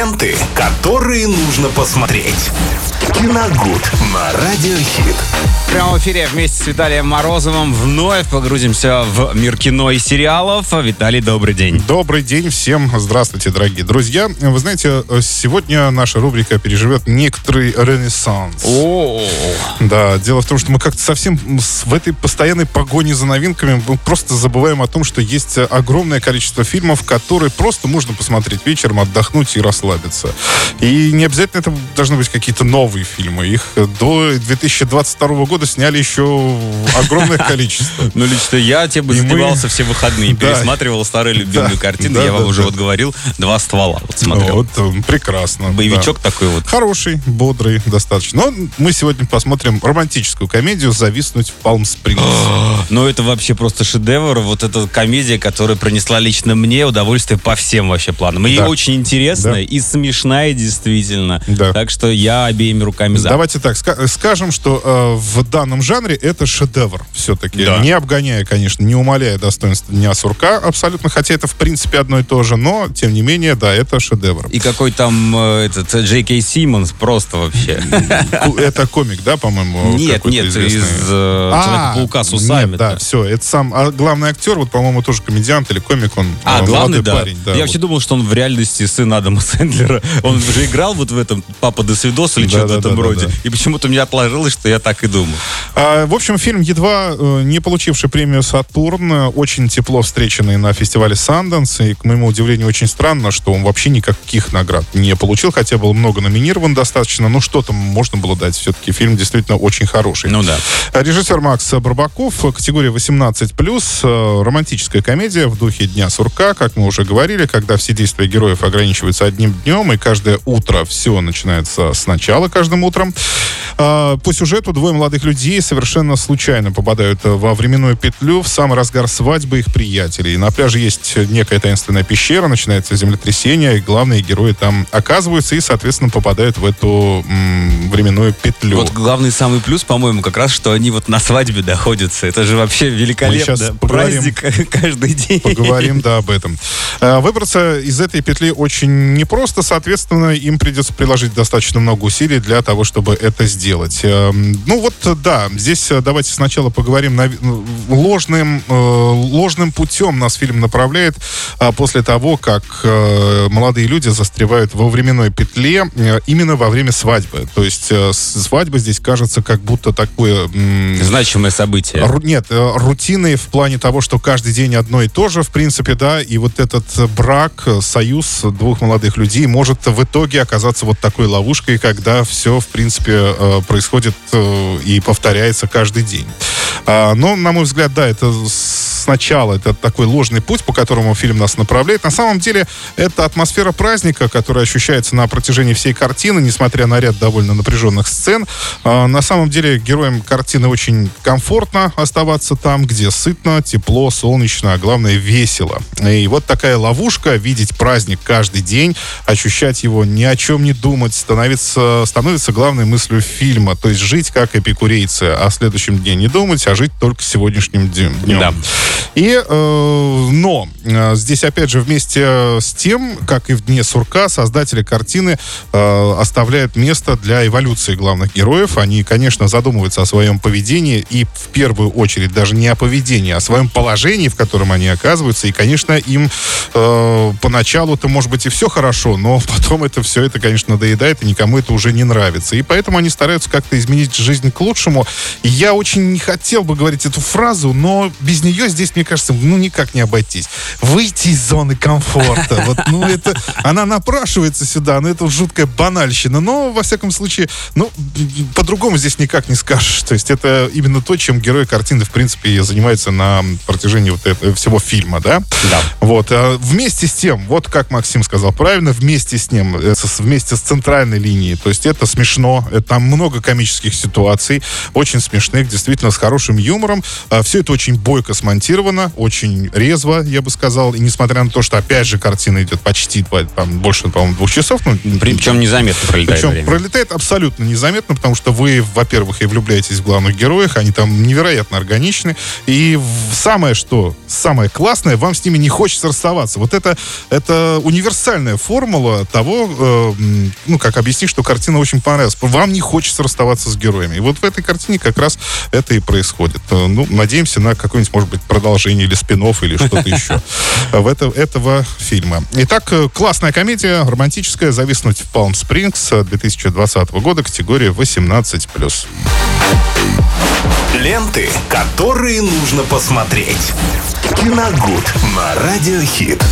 Ленты, которые нужно посмотреть. Киногуд на Радиохит. В прямом эфире вместе с Виталием Морозовым вновь погрузимся в мир кино и сериалов. Виталий, добрый день. Добрый день всем. Здравствуйте, дорогие друзья. Вы знаете, сегодня наша рубрика переживет некоторый ренессанс. О, Да, дело в том, что мы как-то совсем в этой постоянной погоне за новинками мы просто забываем о том, что есть огромное количество фильмов, которые просто можно посмотреть вечером, отдохнуть и расслабиться. И не обязательно это должны быть какие-то новые фильмы. Их до 2022 года сняли еще огромное количество. ну лично я тебе бы И задевался все выходные, пересматривал старые любимые картины. я вам уже вот говорил, два ствола. Вот смотрел. Вот, прекрасно. Боевичок такой вот. Хороший, бодрый, достаточно. Но мы сегодня посмотрим романтическую комедию «Зависнуть в Палм-Спрингс». Ну, это вообще просто шедевр. Вот эта комедия, которая принесла лично мне удовольствие по всем вообще планам. И очень интересная, Да. И смешная, действительно. Да. Так что я обеими руками за. Давайте так, ска- скажем, что э, в данном жанре это шедевр все-таки. Да. Не обгоняя, конечно, не умаляя достоинства Дня сурка абсолютно, хотя это в принципе одно и то же, но, тем не менее, да, это шедевр. И какой там э, этот э, Джей Кей Симмонс просто вообще. Это комик, да, по-моему? Нет, нет, известный? из э, А, Человека-паука с усами. Нет, да, все, это сам а главный актер, вот, по-моему, тоже комедиант или комик, он А, э, главный, да. парень. да, Я вот. вообще думал, что он в реальности сын Адама Сэндлера. Он уже играл вот в этом «Папа до свидос» или Да, что-то да, в этом да, роде. И почему-то у меня отложилось, что я так и думал. А, в общем, фильм едва э, не получивший премию «Сатурн», очень тепло встреченный на фестивале «Санденс», и, к моему удивлению, очень странно, что он вообще никаких наград не получил, хотя был много номинирован достаточно, но что-то можно было дать. Все-таки фильм действительно очень хороший. Ну да. Режиссер Макс Барбаков, категория 18+, э, романтическая комедия в духе Дня сурка, как мы уже говорили, когда все действия героев ограничиваются одним днем, и каждое утро все начинается сначала каждым утром. А, По сюжету двое молодых людей совершенно случайно попадают во временную петлю в самый разгар свадьбы их приятелей. На пляже есть некая таинственная пещера, начинается землетрясение, и главные герои там оказываются и, соответственно, попадают в эту м, временную петлю. Вот главный самый плюс, по-моему, как раз, что они вот на свадьбе находятся. Это же вообще великолепно. поговорим. Праздник каждый день. Поговорим, да, об этом. Э, Выбраться из этой петли очень непросто, соответственно, им придется приложить достаточно много усилий для того, чтобы это сделать. Эм, Ну вот, да, здесь э, давайте сначала поговорим на ложным, э, ложным путем нас фильм направляет а, после того, как э, молодые люди застревают во временной петле именно во время свадьбы. То есть свадьба здесь кажется как будто такое... Значимое событие. Ру- Нет, рутины в плане того, что каждый день одно и то же, в принципе, да, и вот этот брак, союз двух молодых людей может в итоге оказаться вот такой ловушкой, когда все, в принципе, э, происходит э, и повторяется каждый день. А, Но, на мой взгляд, да, это сначала это такой ложный путь, по которому фильм нас направляет. На самом деле, это атмосфера праздника, которая ощущается на протяжении всей картины, несмотря на ряд довольно напряженных сцен. А, На самом деле, героям картины очень комфортно оставаться там, где сытно, тепло, солнечно, а главное, весело. И вот такая ловушка, видеть праздник каждый день, ощущать его, ни о чем не думать, становится, становится главной мыслью фильма. То есть жить как эпикурейцы, а о следующем дне не думать, а жить только сегодняшним днем. Да. И, э, но э, здесь, опять же, вместе с тем, как и в «Дне сурка», создатели картины э, оставляют место для эволюции главных героев. Они, конечно, задумываются о своем поведении и, в первую очередь, даже не о поведении, а о своем положении, в котором они оказываются. И, конечно, им э, поначалу-то, может быть, и все хорошо, но потом это все, это, конечно, надоедает, и никому это уже не нравится. И поэтому они стараются как-то изменить жизнь к лучшему. Я очень не хотел бы говорить эту фразу, но без нее здесь, мне кажется, ну, никак не обойтись. Выйти из зоны комфорта. Вот, ну, это, она напрашивается сюда, но это жуткая банальщина. Но, во всяком случае, ну, по-другому здесь никак не скажешь. То есть это именно то, чем герои картины, в принципе, и занимаются на протяжении вот этого, всего фильма, да? Да. Вот. а Вместе с тем, вот как Максим сказал правильно, вместе с ним, э, вместе с центральной линией, то есть это смешно, там много комических ситуаций, очень смешных, действительно, с хорошим юмором. Все это очень бойко смонтировано сбалансировано, очень резво, я бы сказал. И несмотря на то, что, опять же, картина идет почти там, больше, по-моему, двух часов. Ну, Причем незаметно пролетает Причем время. пролетает абсолютно незаметно, потому что вы, во-первых, и влюбляетесь в главных героев, они там невероятно органичны. И самое что, самое классное, вам с ними не хочется расставаться. Вот это, это универсальная формула того, э, ну, как объяснить, что картина очень понравилась. Вам не хочется расставаться с героями. И вот в этой картине как раз это и происходит. Э, Ну, надеемся на какое-нибудь, может быть, продолжение или спин или что-то еще в это, этого фильма. Итак, э, классная комедия, романтическая, «Зависнуть в Палм-Спрингс» э, 2020 года, категория 18+. Ленты, которые нужно посмотреть. Киногуд на Радиохит.